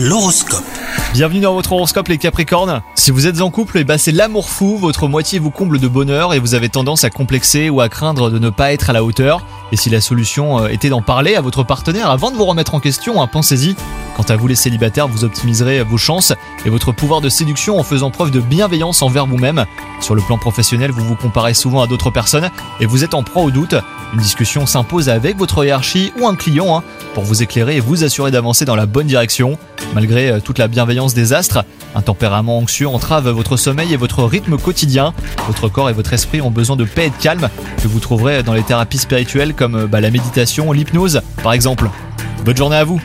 L'horoscope. Bienvenue dans votre horoscope les Capricornes. Si vous êtes en couple, et bah c'est l'amour fou, votre moitié vous comble de bonheur et vous avez tendance à complexer ou à craindre de ne pas être à la hauteur. Et si la solution euh, était d'en parler à votre partenaire avant de vous remettre en question, hein, pensez-y. Quant à vous les célibataires, vous optimiserez vos chances et votre pouvoir de séduction en faisant preuve de bienveillance envers vous-même. Sur le plan professionnel, vous vous comparez souvent à d'autres personnes et vous êtes en proie au doute. Une discussion s'impose avec votre hiérarchie ou un client hein, pour vous éclairer et vous assurer d'avancer dans la bonne direction. Malgré euh, toute la bienveillance des astres, un tempérament anxieux entrave votre sommeil et votre rythme quotidien. Votre corps et votre esprit ont besoin de paix et de calme que vous trouverez dans les thérapies spirituelles comme euh, bah, la méditation, l'hypnose par exemple. Bonne journée à vous